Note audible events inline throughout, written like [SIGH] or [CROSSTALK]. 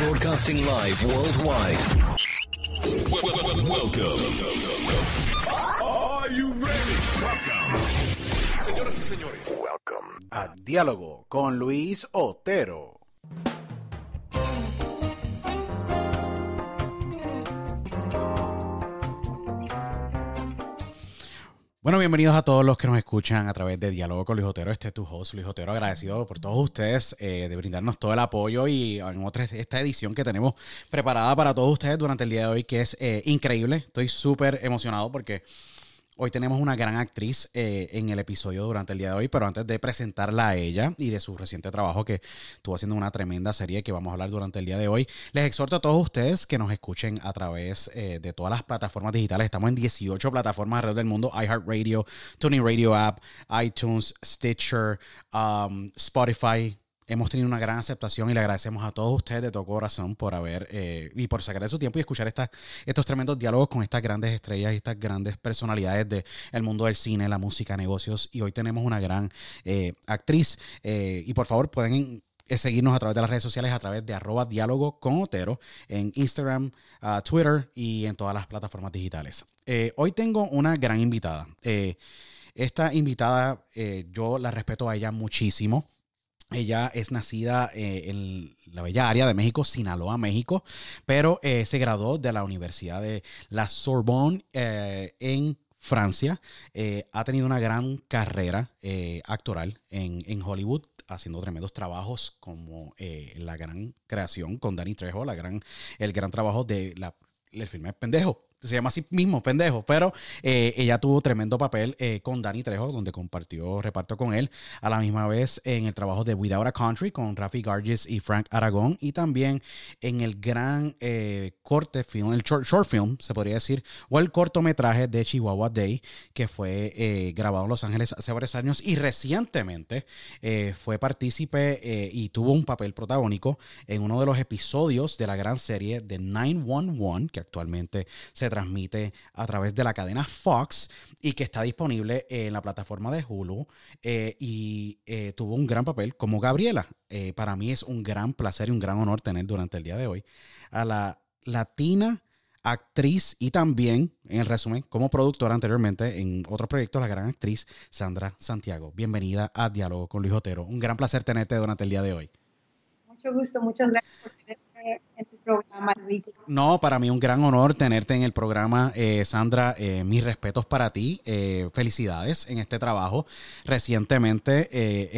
Broadcasting live worldwide. Welcome. Are you ready? Welcome. Señoras y señores, welcome. a Diálogo con Luis Otero. Bueno, bienvenidos a todos los que nos escuchan a través de Diálogo con Luis Otero. Este es tu host, Luis Otero, agradecido por todos ustedes eh, de brindarnos todo el apoyo y en otra, esta edición que tenemos preparada para todos ustedes durante el día de hoy, que es eh, increíble. Estoy súper emocionado porque Hoy tenemos una gran actriz eh, en el episodio durante el día de hoy, pero antes de presentarla a ella y de su reciente trabajo que estuvo haciendo una tremenda serie que vamos a hablar durante el día de hoy, les exhorto a todos ustedes que nos escuchen a través eh, de todas las plataformas digitales. Estamos en 18 plataformas alrededor del mundo, iHeartRadio, Tuning Radio App, iTunes, Stitcher, um, Spotify, hemos tenido una gran aceptación y le agradecemos a todos ustedes de todo corazón por haber eh, y por sacar de su tiempo y escuchar estas estos tremendos diálogos con estas grandes estrellas y estas grandes personalidades del mundo del cine, la música, negocios. Y hoy tenemos una gran eh, actriz. Eh, y por favor, pueden seguirnos a través de las redes sociales a través de arroba diálogo con Otero en Instagram, uh, Twitter y en todas las plataformas digitales. hoy tengo una gran invitada. esta invitada yo la respeto a ella muchísimo. Ella es nacida eh, en la bella área de México, Sinaloa, México, pero eh, se graduó de la Universidad de la Sorbonne eh, en Francia. ha tenido una gran carrera actoral en, en, Hollywood, haciendo tremendos trabajos como la gran creación con Danny Trejo, la gran, el gran trabajo de la, filme Pendejo, se llama así mismo, pendejo, pero eh, ella tuvo tremendo papel eh, con Danny Trejo, donde compartió reparto con él, a la misma vez en el trabajo de Without a Country con Rafi Garges y Frank Aragón, y también en el gran eh, corte film, el short, short, film, se podría decir, o el cortometraje de Chihuahua Day, que fue grabado en Los Ángeles hace varios años y recientemente fue partícipe y tuvo un papel protagónico en uno de los episodios de la gran serie de 911, que actualmente se transmite a través de la cadena Fox y que está disponible en la plataforma de Hulu eh, y eh, tuvo un gran papel como Gabriela. Eh, para mí es un gran placer y un gran honor tener durante el día de hoy a la latina actriz y también, en el resumen, como productora anteriormente en otros proyectos, la gran actriz Sandra Santiago. Bienvenida a Diálogo con Luis Otero. Un gran placer tenerte durante el día de hoy. Mucho gusto, muchas gracias por tenerme en tu programa. No, para mí un gran honor tenerte en el programa, eh, Sandra. Eh, mis respetos para ti. Eh, felicidades en este trabajo. Recientemente,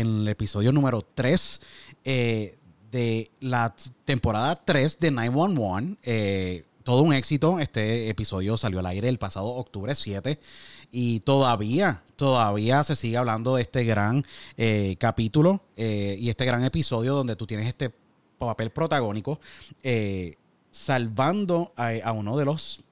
en el episodio número 3 de la temporada 3 de 911, todo un éxito. Este episodio salió al aire el pasado octubre 7 y todavía, todavía se sigue hablando de este gran capítulo y este gran episodio donde tú tienes este papel protagónico, eh, salvando a, uno de los,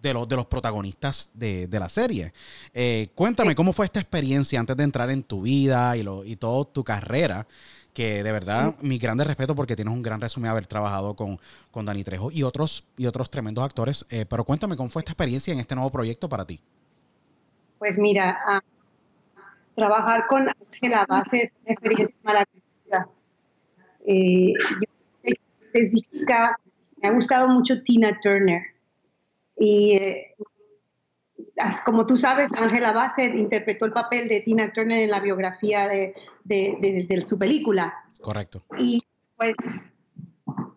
de los, de los protagonistas de, la serie. Eh, cuéntame cómo fue esta experiencia antes de entrar en tu vida y, lo, y toda tu carrera que de verdad mi grande respeto porque tienes un gran resumen haber trabajado con, con Dani Trejo y otros, y otros tremendos actores. Eh, pero cuéntame cómo fue esta experiencia en este nuevo proyecto para ti. Pues mira, ah, trabajar con Ángela va a ser una experiencia maravillosa. yo específica, me ha gustado mucho Tina Turner. Y eh, como tú sabes, Angela Bassett interpretó el papel de Tina Turner en la biografía de, de, su película. Correcto. Y pues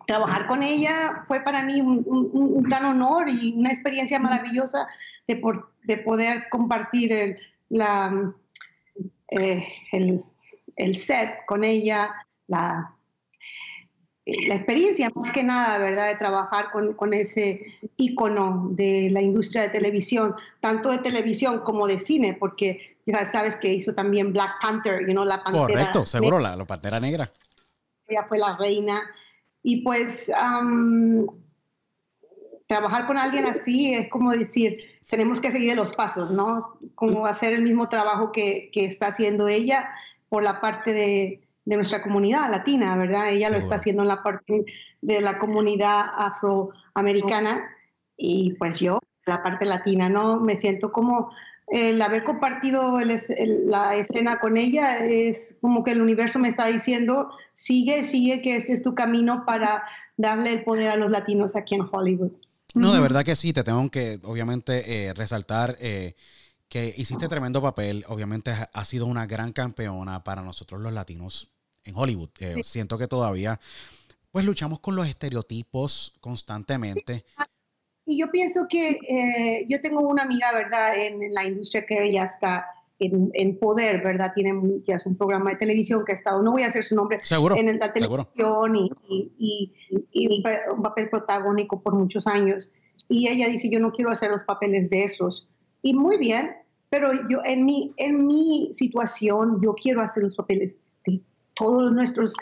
trabajar con ella fue para mí un, gran honor y una experiencia maravillosa de, por, de poder compartir el, la, eh, el, el set con ella, la, la experiencia, más que nada, ¿verdad?, de trabajar con, con, ese ícono de la industria de televisión, tanto de televisión como de cine, porque ya sabes que hizo también Black Panther, you know, la pantera. Correcto, seguro, la, la, pantera negra. Ella fue la reina. Y pues trabajar con alguien así es como decir, tenemos que seguir los pasos, ¿no? Como hacer el mismo trabajo que, que está haciendo ella por la parte de de nuestra comunidad latina, ¿verdad? Ella lo está haciendo en la parte de la comunidad afroamericana y pues yo, la parte latina, ¿no? Me siento como el haber compartido la escena con ella es como que el universo me está diciendo, sigue, sigue, que ese es tu camino para darle el poder a los latinos aquí en Hollywood. No, de verdad que sí, te tengo que obviamente eh, resaltar eh, que hiciste tremendo papel, obviamente ha sido una gran campeona para nosotros los latinos en Hollywood. Eh, siento que todavía pues luchamos con los estereotipos constantemente. Y yo pienso que eh, yo tengo una amiga, ¿verdad?, en, la industria que ya está en, poder, ¿verdad? Tiene ya es un programa de televisión que ha estado, no voy a hacer su nombre, en la televisión y, un papel protagónico por muchos años. Y ella dice, yo no quiero hacer los papeles de esos. Y muy bien, pero yo en mi, en mi situación, yo quiero hacer los papeles de todos nuestros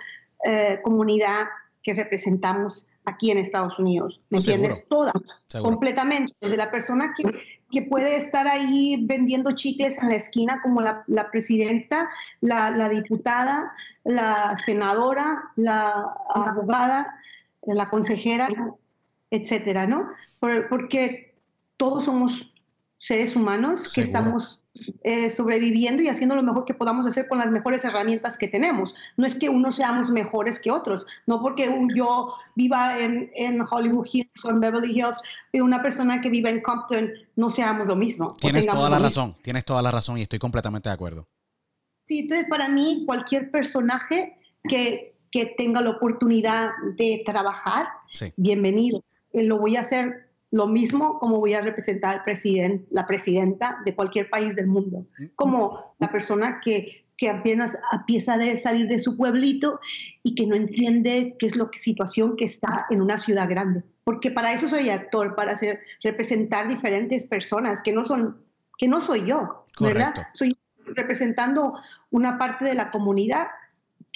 eh, comunidad que representamos aquí en Estados Unidos. ¿Me entiendes? Toda, completamente. Desde la persona que, que, puede estar ahí vendiendo chicles en la esquina, como la, la presidenta, la, la, diputada, la senadora, la abogada, la consejera, etcétera, ¿no? porque todos somos seres humanos que estamos eh, sobreviviendo y haciendo lo mejor que podamos hacer con las mejores herramientas que tenemos. No es que unos seamos mejores que otros, no porque yo viva en, en Hollywood Hills o en Beverly Hills y una persona que vive en Compton no seamos lo mismo. Tienes toda la razón, tienes toda la razón y estoy completamente de acuerdo. Sí, entonces para mí cualquier personaje que, que tenga la oportunidad de trabajar, bienvenido. Eh, lo voy a hacer lo mismo como voy a representar al la presidenta de cualquier país del mundo, como la persona que, que apenas empieza a salir de su pueblito y que no entiende qué es la situación que está en una ciudad grande. Porque para eso soy actor, para hacer, representar diferentes personas que no son, que no soy yo, ¿verdad? Soy representando una parte de la comunidad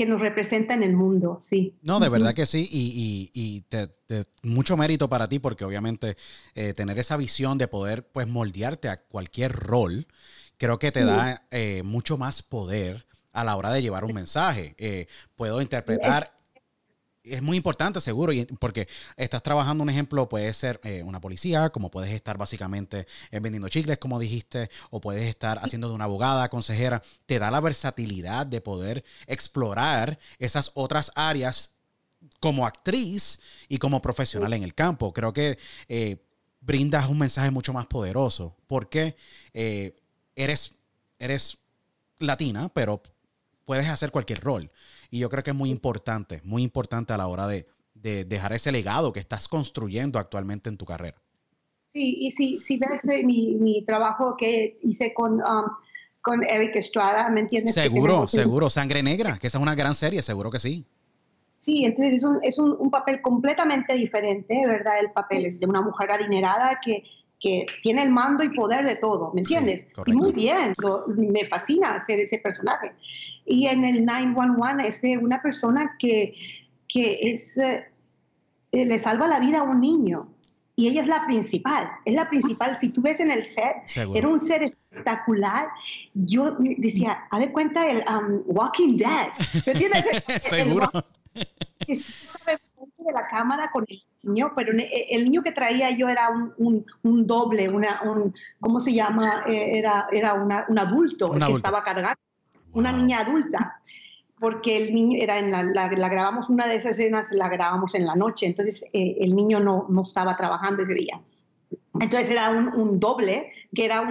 que nos representa en el mundo, sí. No, de verdad que sí, y, mucho mérito para ti, porque obviamente eh, tener esa visión de poder pues moldearte a cualquier rol, creo que te da eh, mucho más poder a la hora de llevar un mensaje. Eh, puedo interpretar es muy importante, seguro, porque estás trabajando, un ejemplo, puede ser eh, una policía, como puedes estar básicamente eh, vendiendo chicles, como dijiste, o puedes estar haciendo de una abogada, consejera. Te da la versatilidad de poder explorar esas otras áreas como actriz y como profesional en el campo. Creo que eh, brindas un mensaje mucho más poderoso, porque eres, eres latina, pero puedes hacer cualquier rol. Y yo creo que es muy importante, muy importante a la hora de, dejar ese legado que estás construyendo actualmente en tu carrera. Sí, y si, si ves eh, mi, trabajo que hice con, um, con Eric Estrada, ¿me entiendes? Seguro, seguro. Sangre Negra, que esa es una gran serie, seguro que sí. Sí, entonces es un, es un papel completamente diferente, ¿verdad? El papel es de una mujer adinerada que que tiene el mando y poder de todo, ¿me entiendes? y muy bien, me fascina hacer ese personaje. Y en el 911 es de una persona que, que es, eh, le salva la vida a un niño. Y ella es la principal, es la principal. Si tú ves en el set, era un set espectacular. Yo decía, a ver cuenta el um, Walking Dead. ¿Me entiendes? [LAUGHS] Seguro. El, de la cámara con el niño, pero el niño que traía yo era un, un, doble, una, un, ¿cómo se llama? Eh, era, era una, un adulto que estaba cargando, una niña adulta, porque el niño era en la, la, grabamos, una de esas escenas la grabamos en la noche, entonces eh, el niño no, no estaba trabajando ese día. Entonces era un, un doble, que era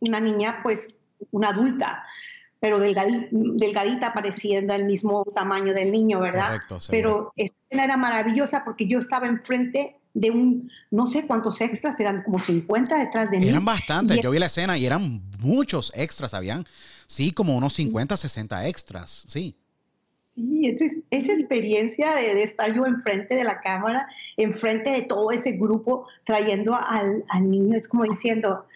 una niña, pues, una adulta pero delgadita, pareciendo el mismo tamaño del niño, ¿verdad? Correcto, pero esta era maravillosa porque yo estaba enfrente de un, no sé cuántos extras, eran como 50 detrás de mí. Eran bastantes, yo vi la escena y eran muchos extras, habían, sí, como unos 50, 60 extras, sí. Sí, entonces esa experiencia de, de, estar yo enfrente de la cámara, enfrente de todo ese grupo, trayendo al, al niño, es como diciendo,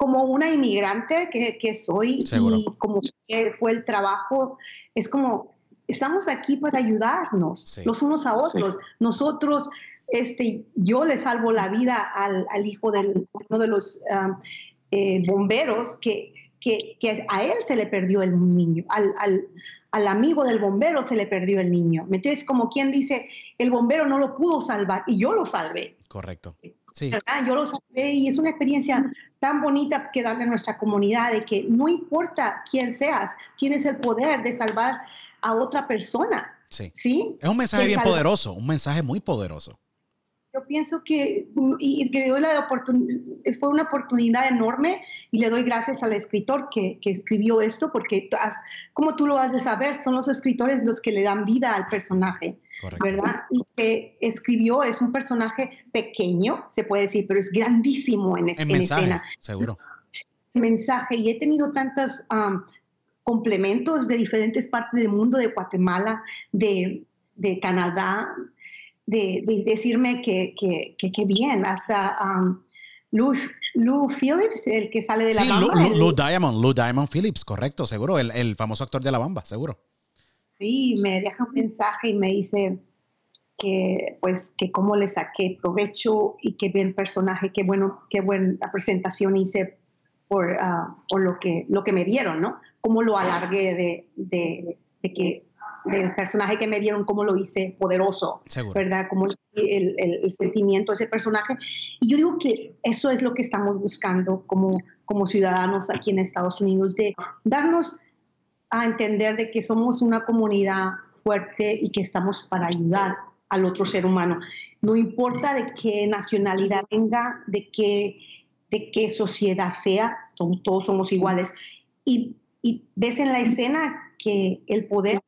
como una inmigrante que, que soy y como que fue el trabajo, es como, estamos aquí para ayudarnos los unos a otros. Nosotros, este, yo le salvo la vida al, al hijo de uno de los eh, bomberos que, que, que, a él se le perdió el niño, al, al, al, amigo del bombero se le perdió el niño. Entonces, como quien dice, el bombero no lo pudo salvar y yo lo salvé. Correcto. Sí. Yo lo sabé y es una experiencia tan bonita que darle a nuestra comunidad de que no importa quién seas, tienes el poder de salvar a otra persona. Sí. ¿sí? Es un mensaje Que bien salva- poderoso, un mensaje muy poderoso. Yo pienso que, y que doy la oportunidad, fue una oportunidad enorme y le doy gracias al escritor que, que escribió esto, porque has- como tú lo has de saber, son los escritores los que le dan vida al personaje, Correcto. ¿verdad? Y que escribió es un personaje pequeño, se puede decir, pero es grandísimo en, es- en mensaje, escena. seguro. Mensaje, y he tenido tantos complementos de diferentes partes del mundo, de Guatemala, de, de Canadá, de, de decirme que, que, que, que bien, hasta um, Lou, Lou Phillips, el que sale de la Sí, bamba, Lou- Diamond, Lou Diamond Phillips, correcto, seguro, el, el famoso actor de La Bamba, seguro. Sí, me deja un mensaje y me dice que pues que cómo le saqué provecho y qué bien personaje, qué bueno, qué buena presentación hice por, ah, por lo que lo que me dieron, ¿no? Cómo lo alargué de, de, de que del personaje que me dieron, cómo lo hice poderoso, Seguro. ¿verdad? Como el, el- el sentimiento de ese personaje. Y yo digo que eso es lo que estamos buscando como, como ciudadanos aquí en Estados Unidos, de darnos a entender de que somos una comunidad fuerte y que estamos para ayudar al otro ser humano. No importa de qué nacionalidad venga, de qué, de qué sociedad sea, todos somos iguales. Y, y ves en la escena que el poder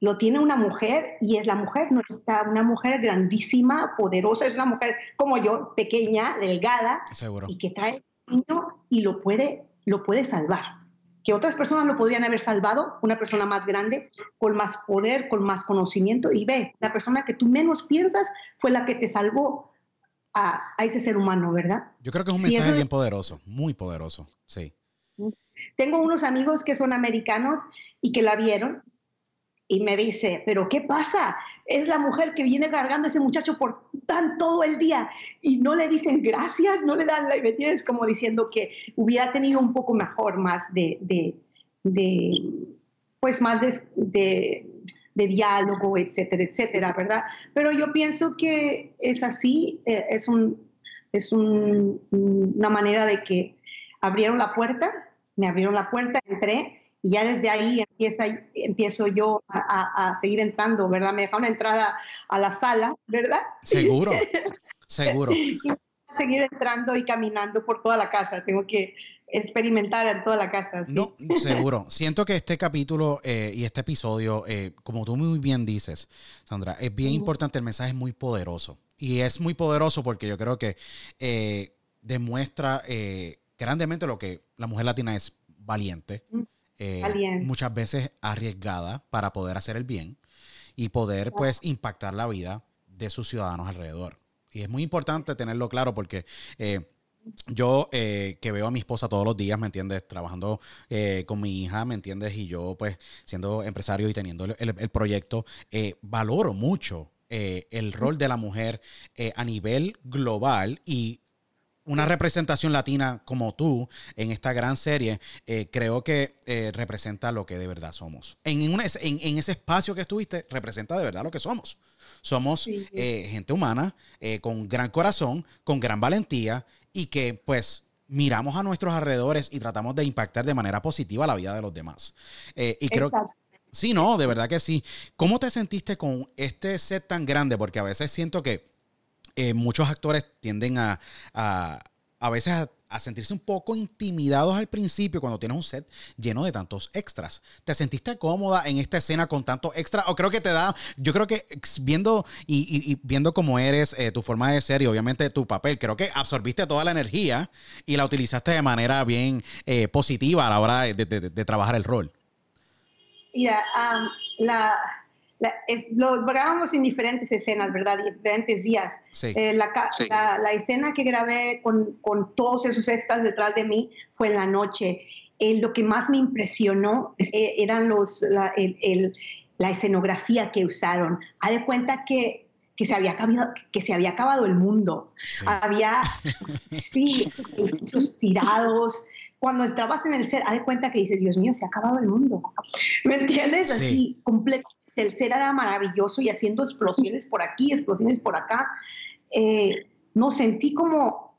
lo tiene una mujer y es la mujer, no está una mujer grandísima, poderosa, es una mujer como yo, pequeña, delgada, Seguro. y que trae niño y lo puede, lo puede salvar. Que otras personas lo podrían haber salvado, una persona más grande, con más poder, con más conocimiento, y ve, la persona que tú menos piensas fue la que te salvó a, a ese ser humano, ¿verdad? Yo creo que es un mensaje bien poderoso, muy poderoso, sí. Tengo unos amigos que son americanos y que la vieron y me dice, pero ¿qué pasa? Es la mujer que viene cargando a ese muchacho por tan todo el día y no le dicen gracias, no le dan la ¿me entiendes? Como diciendo que hubiera tenido un poco mejor, más de, de, de, pues más de, de, de diálogo, etcétera, etcétera, ¿verdad? Pero yo pienso que es así, eh, es, un, es un- una manera de que abrieron la puerta, me abrieron la puerta, entré y ya desde ahí empieza, empiezo yo a, a- seguir entrando, ¿verdad? Me dejaron entrar a, a la sala, ¿verdad? Seguro, [LAUGHS] seguro. Y seguir entrando y caminando por toda la casa. Tengo que experimentar en toda la casa. ¿sí? No, seguro. Siento que este capítulo eh, y este episodio, eh, como tú muy bien dices, Sandra, es bien importante, el mensaje es muy poderoso. Y es muy poderoso porque yo creo que eh, demuestra eh, grandemente lo que la mujer latina es valiente, Mm, eh, muchas veces arriesgada para poder hacer el bien y poder pues impactar la vida de sus ciudadanos alrededor. Y es muy importante tenerlo claro porque eh, yo eh, que veo a mi esposa todos los días, ¿me entiendes? Trabajando eh, con mi hija, ¿me entiendes? Y yo pues siendo empresario y teniendo el, el- el proyecto, valoro mucho el rol de la mujer a nivel global y una representación latina como tú en esta gran serie, eh, creo que eh, representa lo que de verdad somos. En, en una- en- en ese espacio que estuviste, representa de verdad lo que somos. Somos Sí, eh, gente humana, con gran corazón, con gran valentía y que pues miramos a nuestros alrededores y tratamos de impactar de manera positiva la vida de los demás. Y creo Exacto. Sí, no, de verdad que sí. ¿Cómo te sentiste con este set tan grande? Porque a veces siento que eh, muchos actores tienden a, a, a veces a, sentirse un poco intimidados al principio cuando tienes un set lleno de tantos extras. ¿Te sentiste cómoda en esta escena con tantos extras? O creo que te da, yo creo que viendo y, y- viendo cómo eres, eh, tu forma de ser y obviamente tu papel, creo que absorbiste toda la energía y la utilizaste de manera bien eh, positiva a la hora de- de- trabajar el rol. Mira, am, la, la- es- lo grabamos en diferentes escenas, ¿verdad? Diferentes días. Sí. Eh, la, Sí. la- la escena que grabé con, con todos esos extras detrás de mí fue en la noche. Eh, lo que más me impresionó eh, eran los, la, el- el- la escenografía que usaron. Haz de cuenta que, que, se había acabado, que se había acabado el mundo. Sí. Había, [LAUGHS] sí, esos edificios tirados. Cuando entrabas en el set, haz de cuenta que dices, Dios mío, se ha acabado el mundo. ¿Me entiendes? Sí. Así, completo. El set era maravilloso y haciendo explosiones por aquí, explosiones por acá. Eh, no sentí como,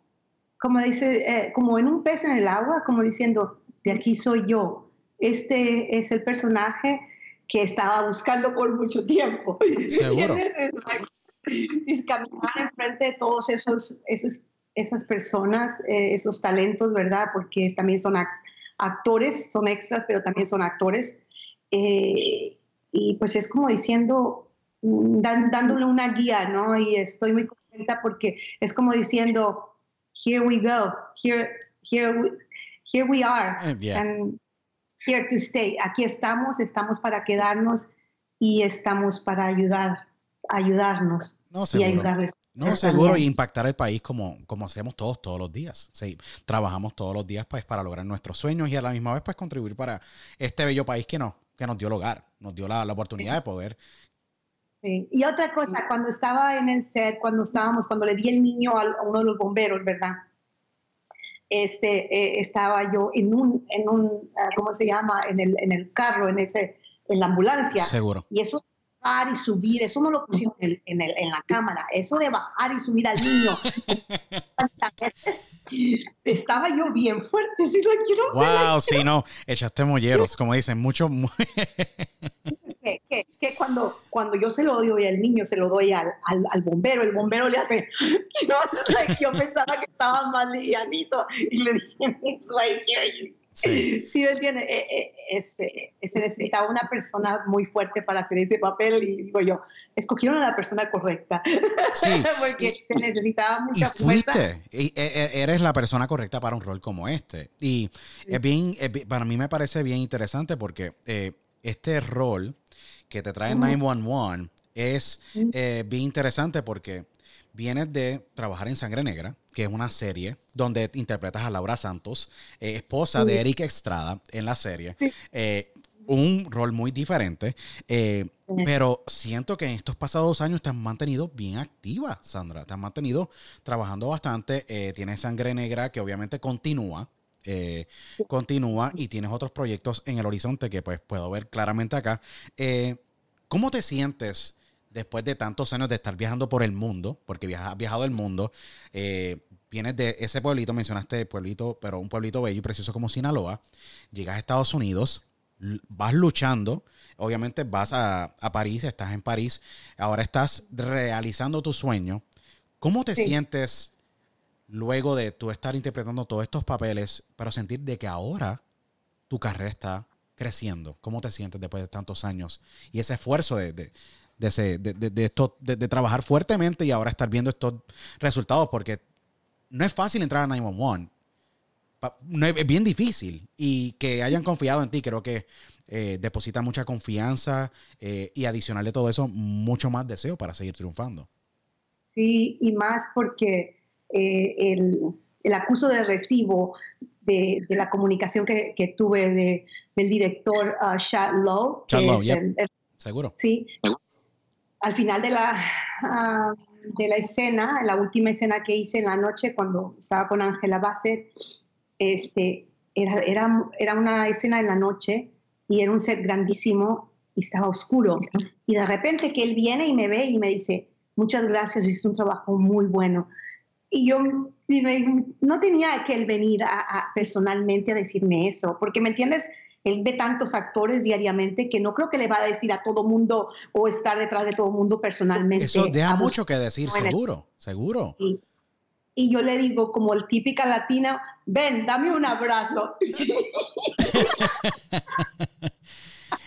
como dice, eh, como en un pez en el agua, como diciendo, de aquí soy yo. Este es el personaje que estaba buscando por mucho tiempo. Seguro. y caminar enfrente de todos esos, esos esas personas, eh, esos talentos, ¿verdad? Porque también son actores, son extras, pero también son actores. Eh, y pues es como diciendo, mm, dándole una guía, ¿no? Y estoy muy contenta porque es como diciendo, here we go, here, here, we, here we are, eh, and here to stay. Aquí estamos, estamos para quedarnos y estamos para ayudar, ayudarnos y ayudarles. No, seguro, y impactar el país como, como hacemos todos, todos los días. Sí, trabajamos todos los días pues, para lograr nuestros sueños y a la misma vez pues, contribuir para este bello país que, no, que nos dio el hogar, nos dio la, la oportunidad de poder. Sí. Y otra cosa, cuando estaba en el set, cuando estábamos, cuando le di el niño a uno de los bomberos, ¿verdad? Este, eh, estaba yo en un, en un, ah, ¿cómo se llama? En el, en el carro, en, ese, en la ambulancia. Seguro. Y eso bajar y subir, eso no lo pusieron en, en, en, la cámara, eso de bajar y subir al niño. [LAUGHS] estaba yo bien fuerte, si lo quiero Wow, sí, no, echaste molleros, como dicen, mucho. [LAUGHS] que, que, que, cuando, cuando yo se lo doy al niño, se lo doy al, al, al bombero, el bombero le hace, [LAUGHS] yo pensaba que estaba más livianito y le dije, it's right here, Sí, [LAUGHS] sí me entiende. Eh, eh, se necesitaba una persona muy fuerte para hacer ese papel y digo yo, escogieron a la persona correcta. Sí. [LAUGHS] Porque se necesitaba mucha y fuiste, Y, e, e, eres la persona correcta para un rol como este. Y es bien, para mí me parece bien interesante porque eh, este rol que te trae 911 es bien interesante porque vienes de trabajar en Sangre Negra, que es una serie donde interpretas a Laura Santos, eh, esposa de Eric Estrada en la serie. Eh, un rol muy diferente, eh, pero siento que en estos pasados años te has mantenido bien activa, Sandra. Te has mantenido trabajando bastante. tienes Sangre Negra, que obviamente continúa. Continúa y tienes otros proyectos en el horizonte que pues puedo ver claramente acá. ¿Cómo te sientes después de tantos años de estar viajando por el mundo, porque has viajado el mundo, eh, vienes de ese pueblito, mencionaste pueblito, pero un pueblito bello y precioso como Sinaloa, llegas a Estados Unidos, vas luchando, obviamente vas a, París, estás en París, ahora estás realizando tu sueño. ¿Cómo te sientes luego de tú estar interpretando todos estos papeles, pero sentir de que ahora tu carrera está creciendo? ¿Cómo te sientes después de tantos años y ese esfuerzo de, de, de, de, esto, de, trabajar fuertemente y ahora estar viendo estos resultados, porque no es fácil entrar a 911. No, es bien difícil. Y que hayan confiado en ti, creo que eh, deposita mucha confianza eh, y adicional de todo eso, mucho más deseo para seguir triunfando. Sí, y más porque eh, el, el, acuso de recibo de, de la comunicación que, que tuve de, del director uh, Chad Lowe. Seguro. Sí, al final de la, ah, de la escena, la última escena que hice en la noche cuando estaba con Ángela Bassett, este, era, era, era una escena en la noche y era un set grandísimo y estaba oscuro. Y de repente que él viene y me ve y me dice, muchas gracias, hiciste un trabajo muy bueno. Y yo no tenía que él venir a, personalmente a decirme eso, porque, ¿me entiendes? Él ve tantos actores diariamente que no creo que le va a decir a todo mundo o estar detrás de todo mundo personalmente. Eso deja mucho que decir, seguro, seguro. Y, y yo le digo, como el típica latina, ven, dame un abrazo. [LAUGHS] [LAUGHS]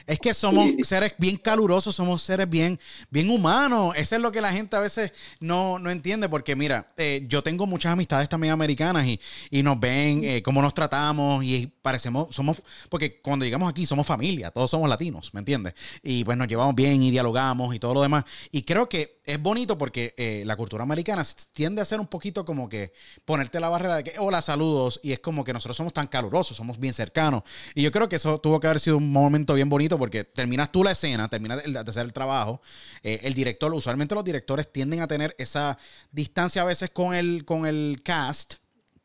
Es que somos seres bien calurosos, somos seres bien, bien humanos. Eso es lo que la gente a veces no, no entiende, porque mira, eh, yo tengo muchas amistades también americanas y, y nos ven eh, cómo nos tratamos y parecemos, somos, porque cuando llegamos aquí somos familia, todos somos latinos, ¿me entiendes? Y pues nos llevamos bien y dialogamos y todo lo demás. Y creo que es bonito porque eh, la cultura americana tiende a ser un poquito como que ponerte la barrera de que, hola, saludos, y es como que nosotros somos tan calurosos, somos bien cercanos. Y yo creo que eso tuvo que haber sido un momento bien bonito porque terminas tú la escena, terminas de, hacer el trabajo, eh, el director, usualmente los directores tienden a tener esa distancia a veces con el, con el cast,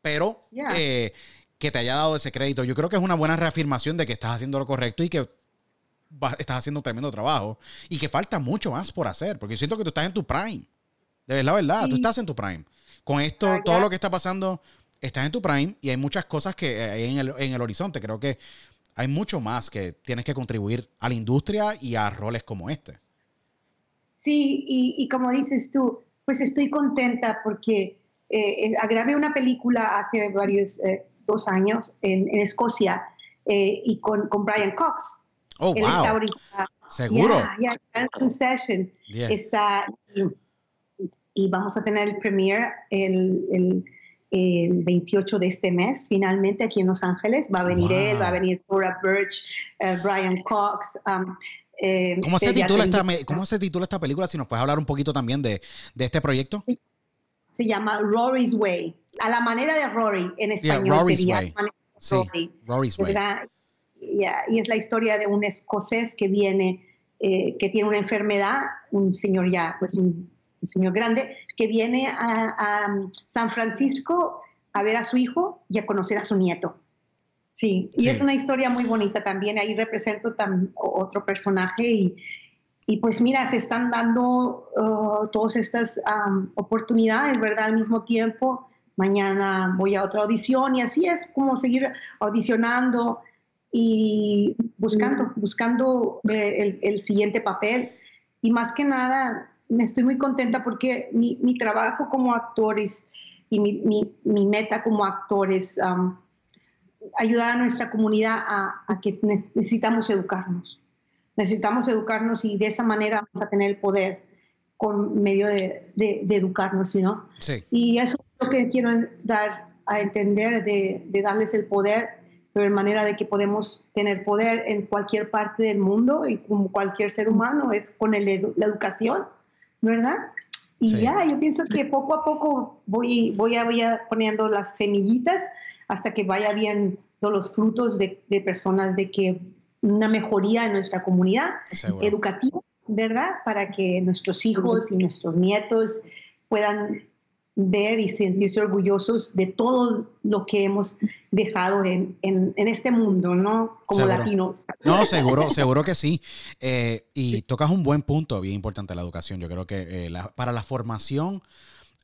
pero eh, que te haya dado ese crédito, yo creo que es una buena reafirmación de que estás haciendo lo correcto y que estás haciendo un tremendo trabajo y que falta mucho más por hacer, porque yo siento que tú estás en tu prime. De la verdad, tú estás en tu prime. Con esto, Ah, todo lo que está pasando, estás en tu prime y hay muchas cosas que hay en el, en el horizonte. Creo que hay mucho más que tienes que contribuir a la industria y a roles como este. Sí, y, y como dices tú, pues estoy contenta porque eh, grabé una película hace varios, eh, dos años en, en Escocia eh, y con, con Brian Cox. Oh, Él está wow. ahorita. Seguro. En su session. Yeah. Está, y, y vamos a tener el premiere el, el, el 28 de este mes, finalmente aquí en Los Ángeles. Va a venir Wow. él, va a venir Thora Birch, eh, Brian Cox. um, eh, ¿Cómo se, titula esta, ¿Cómo se titula esta película? Si nos puedes hablar un poquito también de, de este proyecto. se llama Rory's Way, a la manera de Rory en español Rory's sería Way. Sí, Rory, Rory's Way. Ya, Y es la historia de un escocés que viene, eh, que tiene una enfermedad, un señor ya, pues un, un señor grande, que viene a, a San Francisco a ver a su hijo y a conocer a su nieto. Sí, y Sí. es una historia muy bonita también. Ahí represento tam- otro personaje y, y pues mira, se están dando uh, todas estas um, oportunidades, ¿verdad? Al mismo tiempo, mañana voy a otra audición y así es como seguir audicionando y buscando, buscando eh, el, el siguiente papel. Y más que nada, me estoy muy contenta porque mi, mi trabajo como actor es- y mi, mi- mi meta como actor es um, ayudar a nuestra comunidad a, a que ne- necesitamos educarnos. Necesitamos educarnos y de esa manera vamos a tener el poder con medio de, de- de educarnos, ¿no? Sí. Y eso es lo que quiero dar a entender, de, de darles el poder, pero de manera de que podemos tener poder en cualquier parte del mundo y como cualquier ser humano, es con el edu- la educación, ¿verdad? Y Sí. ya, yo pienso que poco a poco voy, voy, a, voy a poniendo las semillitas hasta que vaya viendo los frutos de, de personas de que una mejoría en nuestra comunidad Seguro. educativa, ¿verdad? Para que nuestros hijos y nuestros nietos puedan ver y sentirse orgullosos de todo lo que hemos dejado en, en- en este mundo, ¿no? Como Seguro. latinos. No, seguro, seguro que sí. Eh, y tocas un buen punto, bien importante, la educación. Yo creo que eh, la- para la formación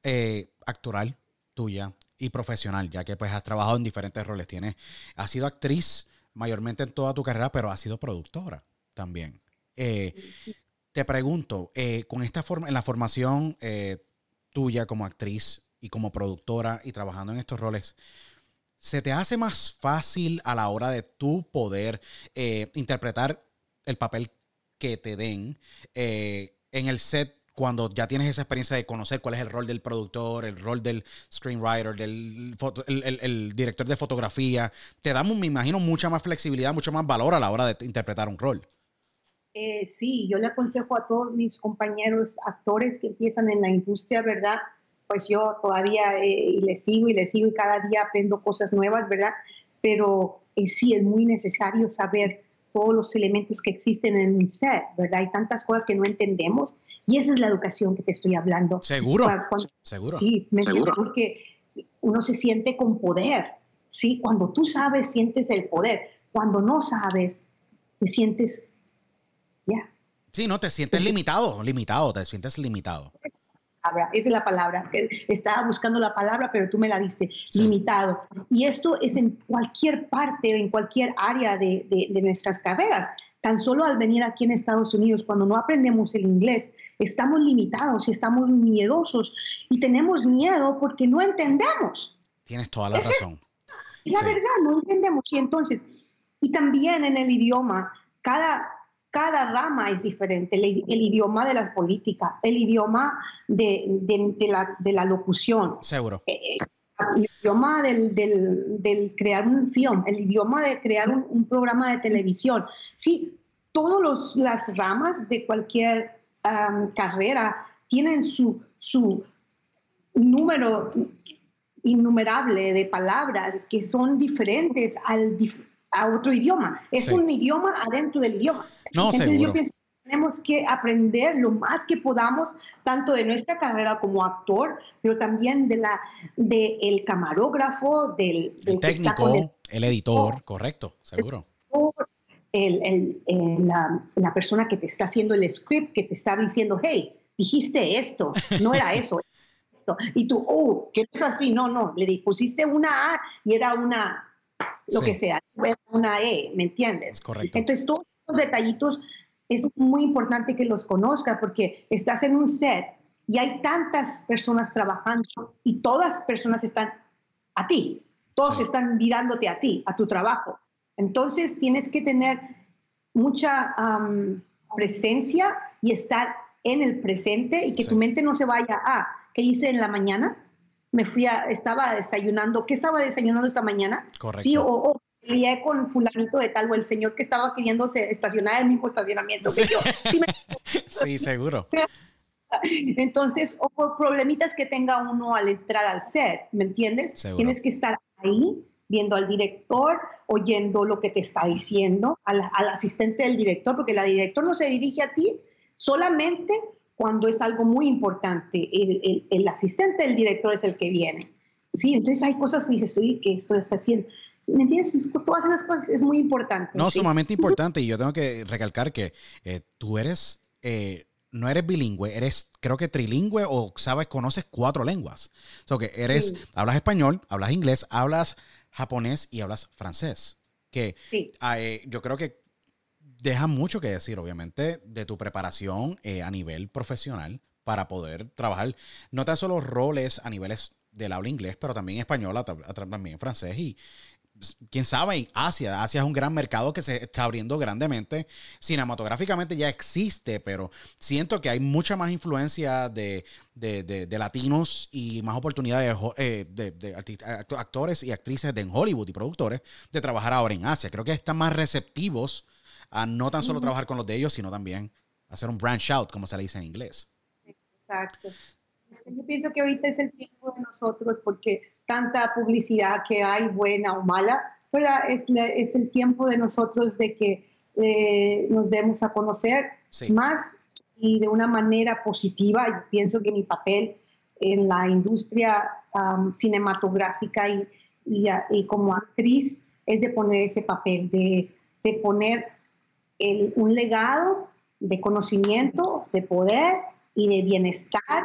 eh, actoral tuya y profesional, ya que pues has trabajado en diferentes roles, tienes, has sido actriz mayormente en toda tu carrera, pero has sido productora también. Eh, te pregunto, con esta forma, en la formación tuya como actriz y como productora y trabajando en estos roles, ¿se te hace más fácil a la hora de tú poder eh, interpretar el papel que te den eh, en el set cuando ya tienes esa experiencia de conocer cuál es el rol del productor, el rol del screenwriter, del el, director de fotografía? Te damos, me imagino, mucha más flexibilidad, mucho más valor a la hora de interpretar un rol. Eh, sí, yo le aconsejo a todos mis compañeros actores que empiezan en la industria, ¿verdad? Pues yo todavía eh, y les sigo y les sigo y cada día aprendo cosas nuevas, ¿verdad? Pero eh, sí, es muy necesario saber todos los elementos que existen en un set, ¿verdad? Hay tantas cosas que no entendemos y esa es la educación que te estoy hablando. Seguro, Cuando- seguro. Sí, me porque uno se siente con poder, ¿sí? Cuando tú sabes, sientes el poder. Cuando no sabes, te sientes, ya, Sí, no, te sientes Sí. limitado, limitado, te sientes limitado. esa es la palabra. Estaba buscando la palabra, pero tú me la diste, limitado. Y esto es en cualquier parte, en cualquier área de, de- de nuestras carreras. Tan solo al venir aquí en Estados Unidos, cuando no aprendemos el inglés, estamos limitados y estamos miedosos y tenemos miedo porque no entendemos. Tienes toda la es- razón. La Sí. verdad, no entendemos. Y entonces, y también en el idioma, cada, cada rama es diferente. El, el idioma de las políticas, el idioma de, de- de la, de la locución, Seguro. eh, el idioma del, del- del crear un film, el idioma de crear un, un programa de televisión. Sí, todas las ramas de cualquier carrera tienen su, su número innumerable de palabras que son diferentes al a otro idioma. Es Sí. un idioma adentro del idioma. No, Entonces seguro. yo pienso que tenemos que aprender lo más que podamos, tanto de nuestra carrera como actor, pero también de la de el camarógrafo, del, del El técnico, el editor, correcto, seguro. el- el- la, la persona que te está haciendo el script, que te está diciendo, hey, dijiste esto, no era [LAUGHS] eso. Y tú, oh, que es así, no, no, le pusiste una A y era una, lo que sea, una E, ¿me entiendes? Correcto. Entonces, todos los detallitos es muy importante que los conozcas porque estás en un set y hay tantas personas trabajando y todas personas están a ti, todos están mirándote a ti, a tu trabajo. Entonces tienes que tener mucha presencia y estar en el presente y que tu mente no se vaya a, ¿qué hice en la mañana? Me fui a, estaba desayunando, ¿qué estaba desayunando esta mañana? Correcto. Sí, o, o lié con fulanito de tal o el señor que estaba queriéndose estacionar en el mismo estacionamiento que yo. Sí, [LAUGHS] seguro. [LAUGHS] Entonces, o por problemitas que tenga uno al entrar al set, ¿me entiendes? Tienes que estar ahí viendo al director, oyendo lo que te está diciendo, al, asistente del director, porque la director no se dirige a ti solamente cuando es algo muy importante. El, el, asistente del director es el que viene. Sí, entonces hay cosas que dices, oye, que esto está haciendo. ¿Me entiendes? Todas esas cosas es muy importante. No, sumamente importante. Y yo tengo que recalcar que eh, tú eres, eh, no eres bilingüe, eres creo que trilingüe o sabes, conoces cuatro lenguas. O sea, que eres, hablas español, hablas inglés, hablas japonés y hablas francés. Que eh, yo creo que deja mucho que decir, obviamente, de tu preparación a nivel profesional para poder trabajar no tan solo roles a niveles del habla inglés, pero también español, también francés y quién sabe, Asia. Asia es un gran mercado que se está abriendo grandemente. Cinematográficamente ya existe, pero siento que hay mucha más influencia de, latinos y más oportunidades eh, de, actores y actrices de en Hollywood y productores de trabajar ahora en Asia. Creo que están más receptivos a no tan solo trabajar con los de ellos, sino también hacer un branch out, como se le dice en inglés. Exacto. Yo pienso que ahorita es el tiempo de nosotros porque tanta publicidad que hay, buena o mala, ¿verdad? Es, es el tiempo de nosotros de que eh, nos demos a conocer más y de una manera positiva. Yo pienso que mi papel en la industria cinematográfica y, y, como actriz es de poner ese papel, de, de poner el, un legado de conocimiento, de poder y de bienestar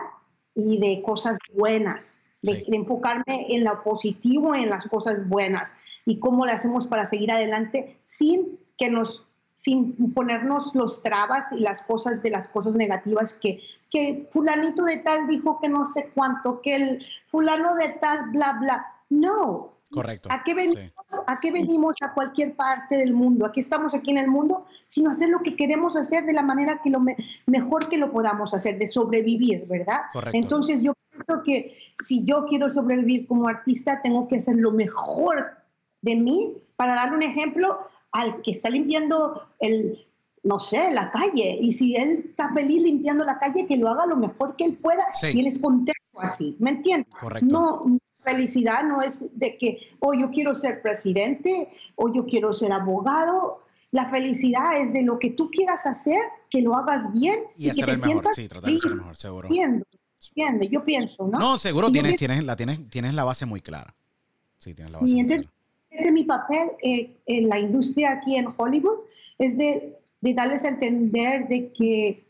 y de cosas buenas, de, enfocarme en lo positivo, en las cosas buenas y cómo le hacemos para seguir adelante sin que nos sin ponernos los trabas y las cosas de las cosas negativas que, que fulanito de tal dijo que no sé cuánto, que el fulano de tal, bla, bla. No, Correcto. ¿A qué, venimos, ¿A qué venimos a cualquier parte del mundo? ¿A qué estamos aquí en el mundo? Sino hacer lo que queremos hacer de la manera que lo mejor que lo podamos hacer, de sobrevivir, ¿verdad? Correcto. Entonces yo pienso que si yo quiero sobrevivir como artista, tengo que hacer lo mejor de mí. Para dar un ejemplo, al que está limpiando el, no sé, la calle. Y si él está feliz limpiando la calle, que lo haga lo mejor que él pueda y él es contento así, ¿me entiendes? Correcto. No, felicidad no es de que, oh, yo quiero ser presidente o yo quiero ser abogado. La felicidad es de lo que tú quieras hacer, que lo hagas bien y, que te sientas sí, tratar de ser mejor, seguro. Yo pienso, ¿no? No, seguro tienes, tienes, la, tienes, tienes la base muy clara. Sí, tienes la base muy clara. Ese es mi papel eh, en la industria aquí en Hollywood, es de, de darles a entender de que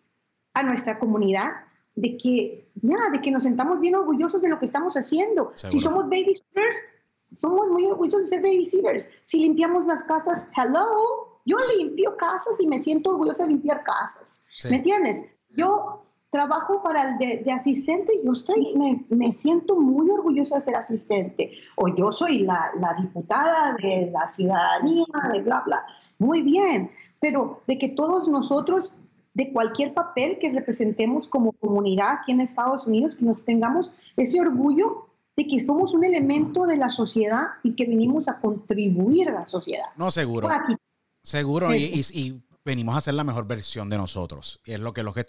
a nuestra comunidad, de que, ya, de que nos sentamos bien orgullosos de lo que estamos haciendo. Si somos babysitters, somos muy orgullosos de ser babysitters. Si limpiamos las casas, hello, yo limpio casas y me siento orgullosa de limpiar casas. ¿Me entiendes? Yo trabajo para el de, asistente, yo estoy, me, me, siento muy orgullosa de ser asistente. O yo soy la, la diputada de la ciudadanía, de bla, bla. Muy bien, pero de que todos nosotros de cualquier papel que representemos como comunidad aquí en Estados Unidos, que nos tengamos ese orgullo de que somos un elemento de la sociedad y que venimos a contribuir a la sociedad. No, seguro. Seguro, y, venimos a hacer la mejor versión de nosotros. Y es lo que, lo que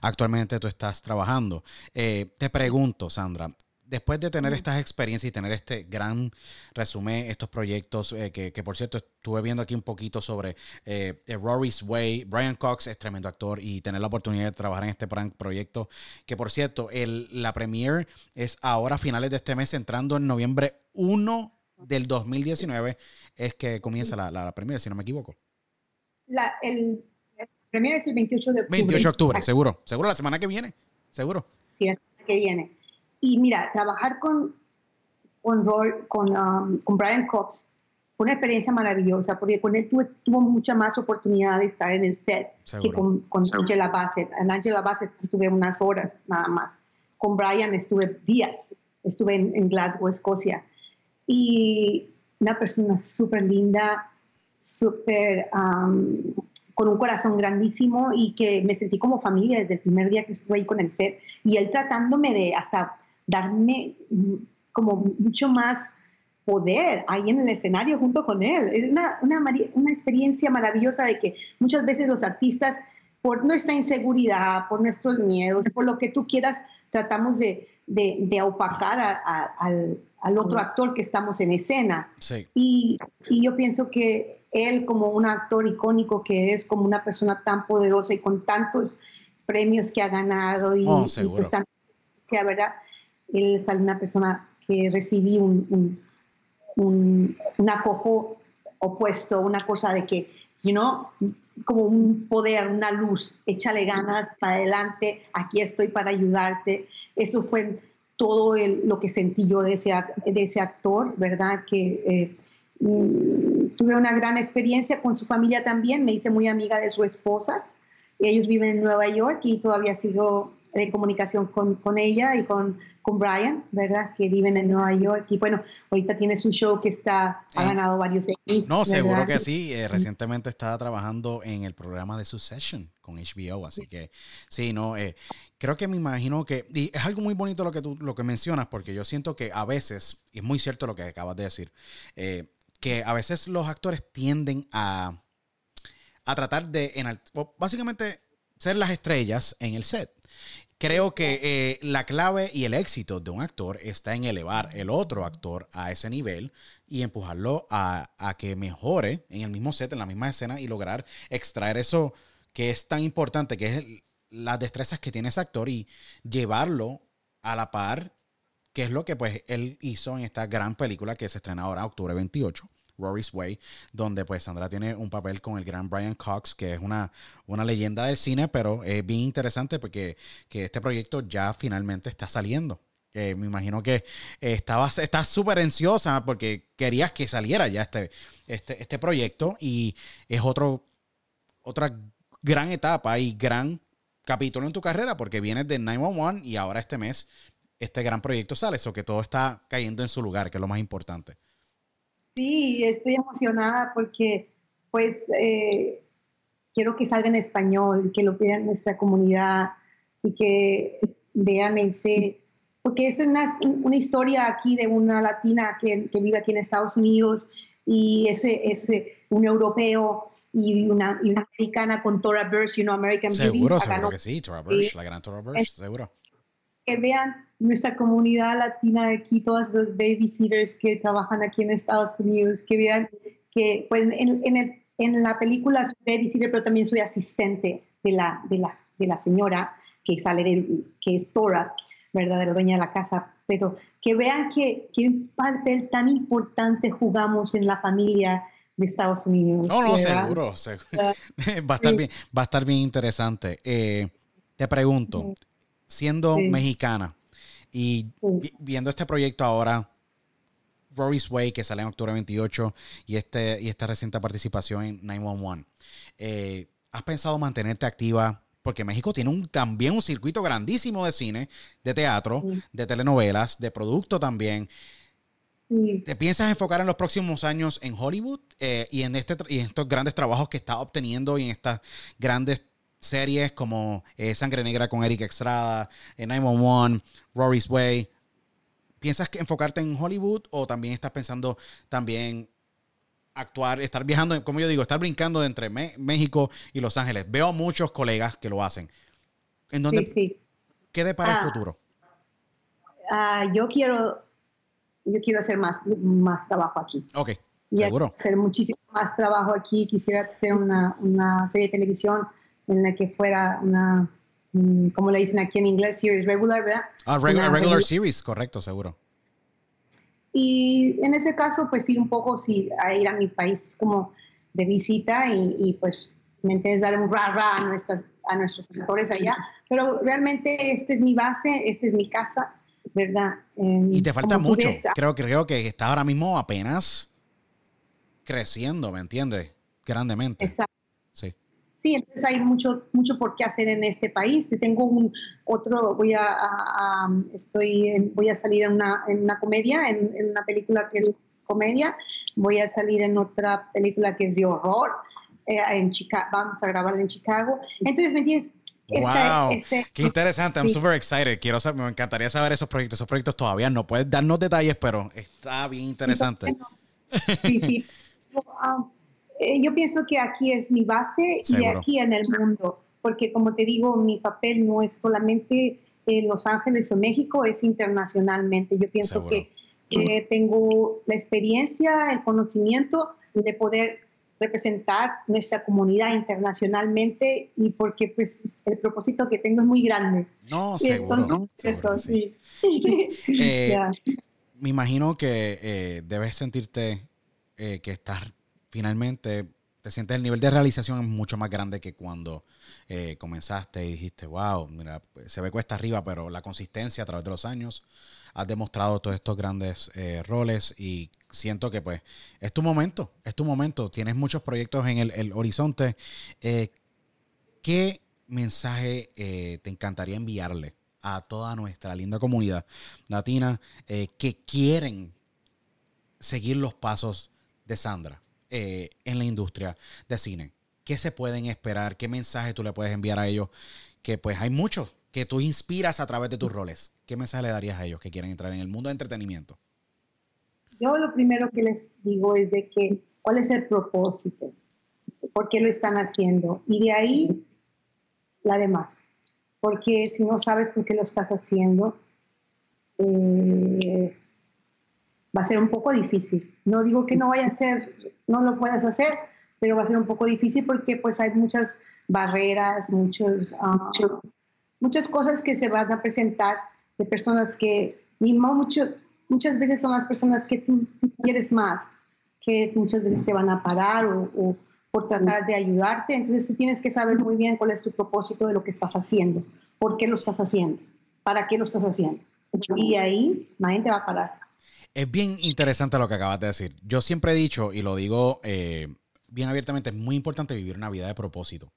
actualmente tú estás trabajando. Eh, te pregunto, Sandra, después de tener estas experiencias y tener este gran resumen, estos proyectos, eh, que, por cierto estuve viendo aquí un poquito sobre eh, Rory's Way, Brian Cox es tremendo actor y tener la oportunidad de trabajar en este proyecto, que por cierto, el, la premiere es ahora a finales de este mes, entrando en noviembre 1 del 2019, es que comienza la, la, premiere, si no me equivoco. La, el, premiere es el 28 de octubre. 28 de octubre, seguro, seguro la semana que viene. seguro. Sí, es que viene. Y mira, trabajar con, con, con, um, con Brian Cox fue una experiencia maravillosa, porque con él tuve, tuvo mucha más oportunidad de estar en el set que con, con Angela Bassett. En Angela Bassett estuve unas horas nada más. Con Brian estuve días, estuve en, Glasgow, Escocia. Y una persona súper linda, súper um, con un corazón grandísimo y que me sentí como familia desde el primer día que estuve ahí con el set. Y él tratándome de hasta darme mm, como mucho más poder ahí en el escenario junto con él. Es una, una, una, experiencia maravillosa de que muchas veces los artistas, por nuestra inseguridad, por nuestros miedos, por lo que tú quieras, tratamos de, de, de opacar al, al, otro actor que estamos en escena. Sí. Y, y yo pienso que él como un actor icónico que es, como una persona tan poderosa y con tantos premios que ha ganado y, oh, y pues, ¿verdad? Él es una persona que recibí un un, acojo opuesto, una cosa de que, you know, como un poder, una luz, échale ganas para adelante, aquí estoy para ayudarte. Eso fue todo lo que sentí yo de ese, de ese actor, ¿verdad? Que eh, tuve una gran experiencia con su familia también, me hice muy amiga de su esposa. Ellos viven en Nueva York y todavía sigo en comunicación con, con ella y con con Brian, ¿verdad? Que viven en Nueva York. Y bueno, ahorita tiene su show que está, ha ganado varios Emmys. No, seguro que sí. Eh, recientemente estaba trabajando en el programa de Succession con HBO, así que sí, no, eh, creo que me imagino que, y es algo muy bonito lo que tú lo que mencionas, porque yo siento que a veces, y es muy cierto lo que acabas de decir, eh, que a veces los actores tienden a, a tratar de, en, básicamente, ser las estrellas en el set creo que eh, la clave y el éxito de un actor está en elevar el otro actor a ese nivel y empujarlo a, que mejore en el mismo set, en la misma escena y lograr extraer eso que es tan importante, que es las destrezas que tiene ese actor y llevarlo a la par, que es lo que pues él hizo en esta gran película que se estrena ahora, octubre 28. Rory's Way, donde pues Sandra tiene un papel con el gran Brian Cox, que es una, una leyenda del cine, pero es bien interesante porque que este proyecto ya finalmente está saliendo. me imagino que estabas, estás súper ansiosa porque querías que saliera ya este, este, este proyecto y es otro, otra gran etapa y gran capítulo en tu carrera porque vienes de 911 y ahora este mes este gran proyecto sale, eso que todo está cayendo en su lugar, que es lo más importante. Sí, estoy emocionada porque pues eh, quiero que salga en español, que lo vean nuestra comunidad y que vean ese, porque es una, una historia aquí de una latina que, que, vive aquí en Estados Unidos y ese es un europeo y una, y una, americana con Tora Birch, you know, American Beauty. Seguro, seguro que sí, Tora Birch, la gran Tora Birch, seguro. Que vean nuestra comunidad latina aquí, todas los babysitters que trabajan aquí en Estados Unidos, que vean que pues, en, en, en la película soy babysitter, pero también soy asistente de la, de la, de la señora que sale, que es Tora, ¿verdad? De la dueña de la casa, pero que vean que, que un papel tan importante jugamos en la familia de Estados Unidos. No, no, seguro, [LAUGHS] va, a estar bien, va a estar bien interesante. Eh, te pregunto, siendo mexicana, y viendo este proyecto ahora, Rory's Way, que sale en octubre 28, y, este, y esta reciente participación en 911, eh, ¿has pensado mantenerte activa? Porque México tiene un, también un circuito grandísimo de cine, de teatro, de telenovelas, de producto también. ¿Te piensas enfocar en los próximos años en Hollywood eh, y, en este, y en estos grandes trabajos que está obteniendo y en estas grandes series como eh, Sangre Negra con Eric Estrada, en 911, Rory's Way. ¿Piensas que enfocarte en Hollywood o también estás pensando también actuar, estar viajando, como yo digo, estar brincando de entre México y Los Ángeles? Veo muchos colegas que lo hacen. ¿En dónde sí, ¿Qué para el ah. futuro? Ah, yo quiero yo quiero hacer más, más trabajo aquí. Ok, seguro. Hacer muchísimo más trabajo aquí. Quisiera hacer una, una serie de televisión en la que fuera una, como le dicen aquí en inglés, series regular, ¿verdad? Ah, regular series, correcto, seguro. Y en ese caso, pues sí, un poco sí, a ir a mi país como de visita y, pues ¿me entiendes? Dar un ra, ra a, nuestras, a nuestros actores allá, pero realmente esta es mi base, esta es mi casa, ¿verdad? y te falta mucho, creo, creo que estás ahora mismo apenas creciendo, ¿me entiendes? Grandemente. Exacto. Sí. Sí, entonces hay mucho, mucho por qué hacer en este país. Tengo un otro, voy a, estoy, voy a salir en una, en una comedia, en, en, una película que es comedia, voy a salir en otra película que es de horror, eh, en Chicago, vamos a grabarla en Chicago. Entonces, ¿me entiendes? wow, este, qué interesante. I'm super excited. Quiero saber, me encantaría saber esos proyectos. Esos proyectos todavía no puedes darnos detalles, pero está bien interesante. Sí, sí. [LAUGHS] Um, eh, yo pienso que aquí es mi base y aquí en el mundo, porque como te digo, mi papel no es solamente en Los Ángeles o México, es internacionalmente. Yo pienso que tengo la experiencia, el conocimiento de poder representar nuestra comunidad internacionalmente y porque pues el propósito que tengo es muy grande. No, seguro. [LAUGHS] Me imagino que eh, debes sentirte eh, que estás finalmente, te sientes el nivel de realización es mucho más grande que cuando eh, comenzaste y dijiste, wow, mira, pues, se ve cuesta arriba, pero la consistencia a través de los años has demostrado todos estos grandes roles y siento que pues es tu momento, es tu momento, tienes muchos proyectos en el, horizonte. Eh, ¿Qué mensaje eh, te encantaría enviarle a toda nuestra linda comunidad latina eh, que quieren seguir los pasos de Sandra en la industria de cine? ¿Qué se pueden esperar? ¿Qué mensaje tú le puedes enviar a ellos? Que pues hay muchos que tú inspiras a través de tus roles. ¿Qué mensaje le darías a ellos que quieren entrar en el mundo de entretenimiento? Yo lo primero que les digo es de que cuál es el propósito, por qué lo están haciendo y de ahí la demás. Porque si no sabes por qué lo estás haciendo, eh, va a ser un poco difícil. No digo que no vaya a ser, no lo puedas hacer, pero va a ser un poco difícil porque pues hay muchas barreras, muchos, ah, muchas cosas que se van a presentar de personas que ni mucho, muchas veces son las personas que tú, quieres más, que muchas veces te van a parar o, por tratar de ayudarte. Entonces tú tienes que saber muy bien cuál es tu propósito de lo que estás haciendo, por qué lo estás haciendo, para qué lo estás haciendo. Y ahí nadie te va a parar. Es bien interesante lo que acabas de decir. Yo siempre he dicho, y lo digo eh, bien abiertamente, es muy importante vivir una vida de propósito.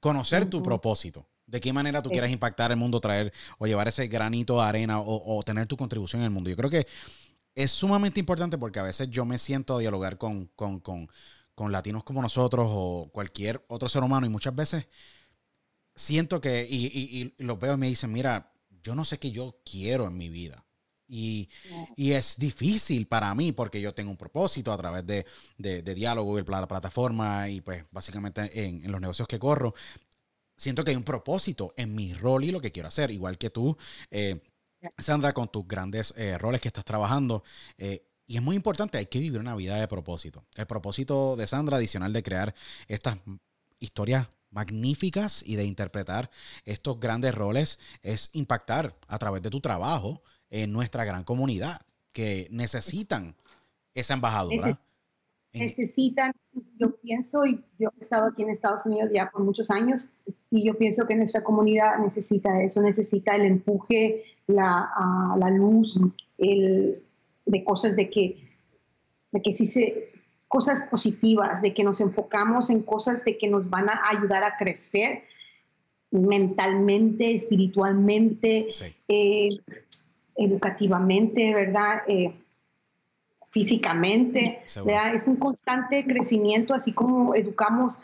Conocer tu propósito de qué manera tú quieres impactar el mundo, traer o llevar ese granito de arena o, tener tu contribución en el mundo. Yo creo que es sumamente importante porque a veces yo me siento a dialogar con, latinos como nosotros o cualquier otro ser humano y muchas veces siento que, y, y, y los veo y me dicen, mira, yo no sé qué yo quiero en mi vida. Y, es difícil para mí porque yo tengo un propósito a través de, diálogo y la plataforma y pues básicamente en, en, los negocios que corro siento que hay un propósito en mi rol y lo que quiero hacer, igual que tú, eh, Sandra, con tus grandes eh, roles que estás trabajando. Eh, y es muy importante, hay que vivir una vida de propósito. El propósito de Sandra, adicional de crear estas historias magníficas y de interpretar estos grandes roles, es impactar a través de tu trabajo en nuestra gran comunidad que necesitan esa embajadora necesitan, yo pienso, y yo he estado aquí en Estados Unidos ya por muchos años, y yo pienso que nuestra comunidad necesita eso, necesita el empuje, la, ah, la luz, el, de cosas de que, de que sí se, cosas positivas, de que nos enfocamos en cosas de que nos van a ayudar a crecer mentalmente, espiritualmente, eh, educativamente, ¿verdad? Eh, físicamente. Es un constante crecimiento, así como educamos,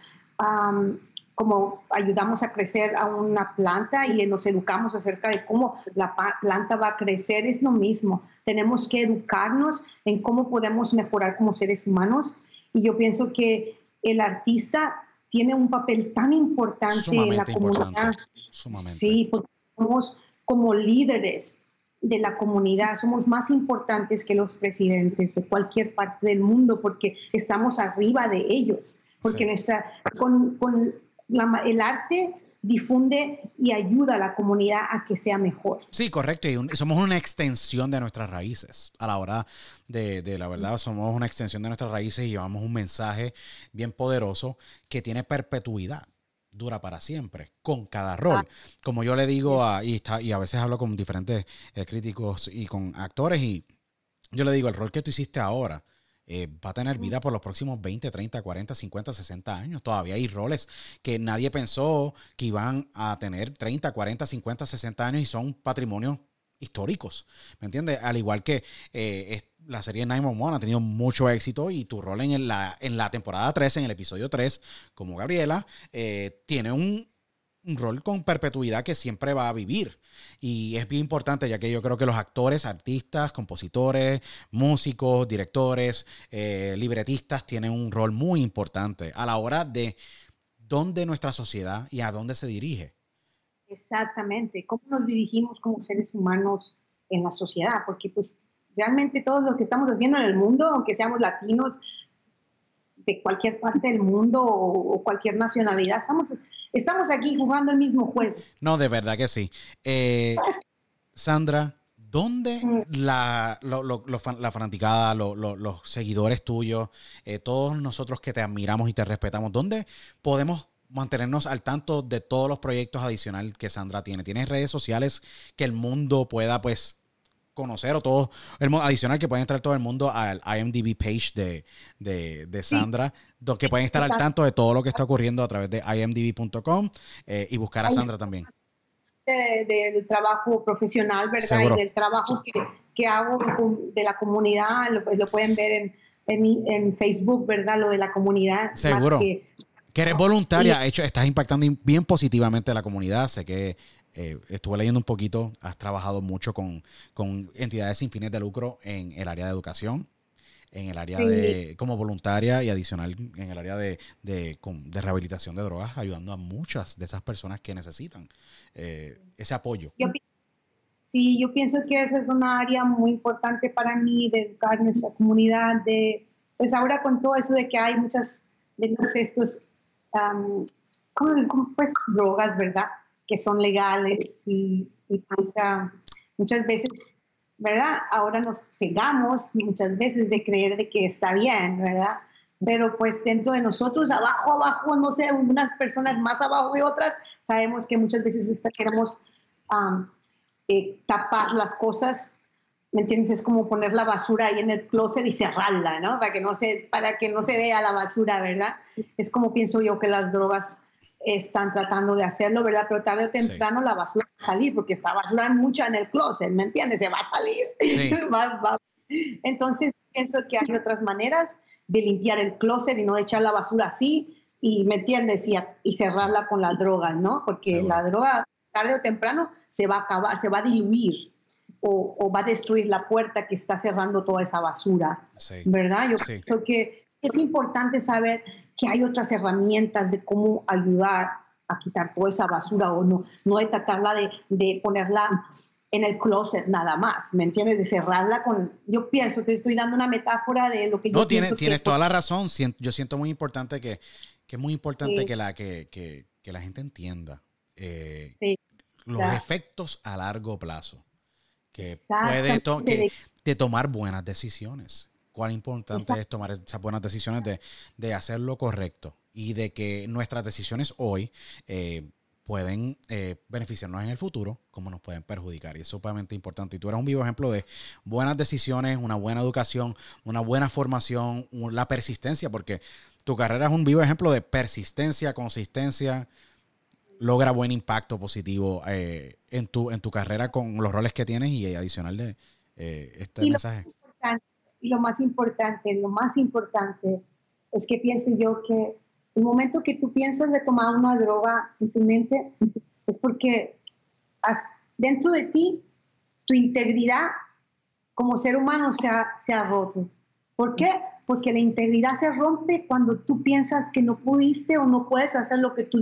como ayudamos a crecer a una planta y nos educamos acerca de cómo la planta va a crecer, es lo mismo. Tenemos que educarnos en cómo podemos mejorar como seres humanos. Y yo pienso que el artista tiene un papel tan importante en la comunidad. Sí, porque somos como líderes de la comunidad, somos más importantes que los presidentes de cualquier parte del mundo porque estamos arriba de ellos, porque nuestra, con, con el arte difunde y ayuda a la comunidad a que sea mejor. Sí, correcto. Y, somos una extensión de nuestras raíces. A la hora de, de, la verdad, somos una extensión de nuestras raíces y llevamos un mensaje bien poderoso que tiene perpetuidad dura para siempre, con cada rol. Ah. Como yo le digo, a, y, está, y a veces hablo con diferentes eh, críticos y con actores, y yo le digo, el rol que tú hiciste ahora eh, va a tener vida por los próximos 20, 30, 40, 50, 60 años. Todavía hay roles que nadie pensó que iban a tener 30, 40, 50, 60 años y son patrimonios históricos. ¿Me entiendes? Al igual que eh, la serie 911 ha tenido mucho éxito y tu rol en la, en la temporada 3, en el episodio 3, como Gabriela, eh, tiene un, rol con perpetuidad que siempre va a vivir. Y es bien importante, ya que yo creo que los actores, artistas, compositores, músicos, directores, eh, libretistas tienen un rol muy importante a la hora de dónde nuestra sociedad y a dónde se dirige. Exactamente, cómo nos dirigimos como seres humanos en la sociedad, porque pues realmente todo lo que estamos haciendo en el mundo, aunque seamos latinos, de cualquier parte del mundo o, cualquier nacionalidad, estamos, estamos aquí jugando el mismo juego. No, de verdad que sí. Eh, Sandra, ¿dónde [LAUGHS] mm. la, la fanaticada, los seguidores tuyos, eh, todos nosotros que te admiramos y te respetamos, ¿dónde podemos mantenernos al tanto de todos los proyectos adicionales que Sandra tiene? ¿Tienes redes sociales que el mundo pueda, pues, conocer o todo el adicional que pueden entrar todo el mundo al IMDb page de, de, Sandra, que pueden estar al tanto de todo lo que está ocurriendo a través de imdb.com eh, y buscar a Sandra también. del trabajo profesional, ¿verdad? Y del trabajo que, hago de la comunidad, lo, pueden ver en, en, Facebook, ¿verdad? Lo de la comunidad. Seguro. Que, eres voluntaria, hecho, estás impactando bien positivamente a la comunidad. Sé que eh, estuve leyendo un poquito, has trabajado mucho con, entidades sin fines de lucro en el área de educación, en el área de, como voluntaria y adicional en el área de, de, rehabilitación de drogas, ayudando a muchas de esas personas que necesitan eh, ese apoyo. sí, yo pienso que esa es una área muy importante para mí, de educar nuestra comunidad, de, pues ahora con todo eso de que hay muchas de estos, pues, drogas, ¿verdad? que son legales y, pues, ah, muchas veces, ¿verdad? Ahora nos cegamos muchas veces de creer de que está bien, ¿verdad? Pero pues dentro de nosotros, abajo, abajo, no sé, unas personas más abajo que otras, sabemos que muchas veces queremos eh, tapar las cosas ¿me entiendes? Es como poner la basura ahí en el closet y cerrarla, ¿no? Para que no se, para que no se vea la basura, ¿verdad? Es como pienso yo que las drogas están tratando de hacerlo, ¿verdad? Pero tarde o temprano la basura va a salir, porque está basura mucha en el closet, ¿me entiendes? Se va a salir. [LAUGHS] Entonces, pienso que hay otras maneras de limpiar el closet y no echar la basura así, y, ¿me entiendes? Y, y cerrarla con las drogas, ¿no? Porque la droga, tarde o temprano, se va a acabar, se va a diluir. O, o, va a destruir la puerta que está cerrando toda esa basura, ¿verdad? Yo pienso que es importante saber que hay otras herramientas de cómo ayudar a quitar toda esa basura o no, no de tratarla de, de ponerla en el closet nada más, ¿me entiendes? De cerrarla con... Yo pienso, te estoy dando una metáfora de lo que yo No, tienes, tienes toda la razón. Yo siento muy importante que, que es muy importante que, la, que, que, que, la gente entienda eh, los efectos a largo plazo que puede que, de tomar buenas decisiones cuán importante es tomar esas buenas decisiones de, de, hacer lo correcto y de que nuestras decisiones hoy eh, pueden eh, beneficiarnos en el futuro como nos pueden perjudicar. Y es sumamente importante. Y tú eres un vivo ejemplo de buenas decisiones, una buena educación, una buena formación, la persistencia, porque tu carrera es un vivo ejemplo de persistencia, consistencia, logra buen impacto positivo eh, en, tu, en tu carrera con los roles que tienes y adicional de este mensaje. Y lo más importante, lo más importante es que piense yo que el momento que tú piensas de tomar una droga en tu mente es porque has, dentro de ti tu integridad como ser humano se ha, se ha roto. ¿Por qué? Porque la integridad se rompe cuando tú piensas que no pudiste o no puedes hacer lo que tú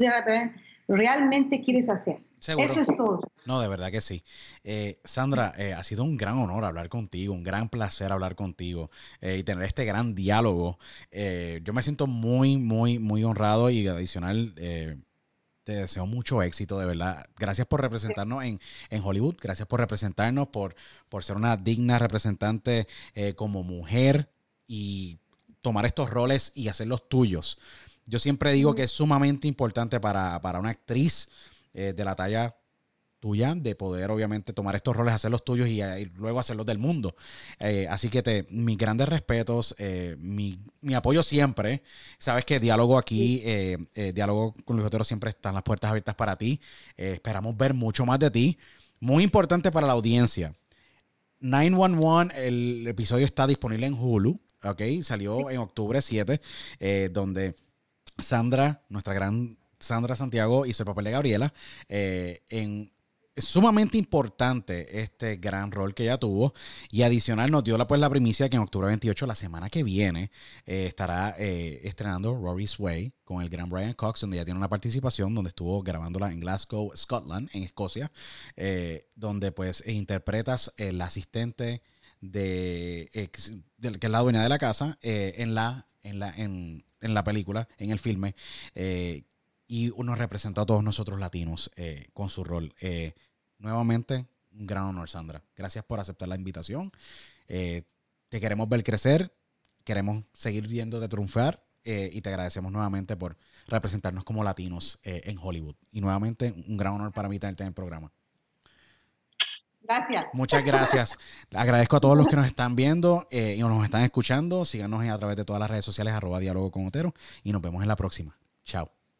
realmente quieres hacer. Eso es todo. No, de verdad que sí. Eh, Sandra, eh, ha sido un gran honor hablar contigo, un gran placer hablar contigo eh, y tener este gran diálogo. yo me siento muy, muy, muy honrado y adicional te deseo mucho éxito, de verdad. Gracias por representarnos en, Hollywood, gracias por representarnos, por, por ser una digna representante eh, como mujer y tomar estos roles y hacerlos tuyos. Yo siempre digo que es sumamente importante para, una actriz eh, de la talla tuya de poder obviamente tomar estos roles, hacerlos tuyos y, y luego hacerlos del mundo. Eh, así que te, mis grandes respetos, eh, mi, apoyo siempre. Sabes que diálogo aquí, diálogo con Luis Otero siempre están las puertas abiertas para ti. esperamos ver mucho más de ti. Muy importante para la audiencia. 911, el episodio está disponible en Hulu, ¿ok? Salió en octubre 7, donde Sandra, nuestra gran Sandra Santiago, hizo el papel de Gabriela. Eh, en, es sumamente importante este gran rol que ella tuvo. Y adicional nos dio la, pues, la primicia que en octubre 28, la semana que viene, eh, estará eh, estrenando Rory's Way con el gran Brian Cox, donde ya tiene una participación, donde estuvo grabándola en Glasgow, Scotland, en Escocia, donde pues interpretas el asistente de, que es la dueña de la casa en la en la en en la película, en el filme, eh, y nos representó a todos nosotros latinos eh, con su rol. Eh, nuevamente, un gran honor, Sandra. Gracias por aceptar la invitación. te queremos ver crecer, queremos seguir viéndote triunfar y te agradecemos nuevamente por representarnos como latinos en Hollywood. Y nuevamente, un gran honor para mí tenerte en el programa. Gracias. Muchas gracias. Agradezco a todos los que nos están viendo eh, y nos están escuchando. Síganos a través de todas las redes sociales, arroba diálogo con Otero. Y nos vemos en la próxima. Chao.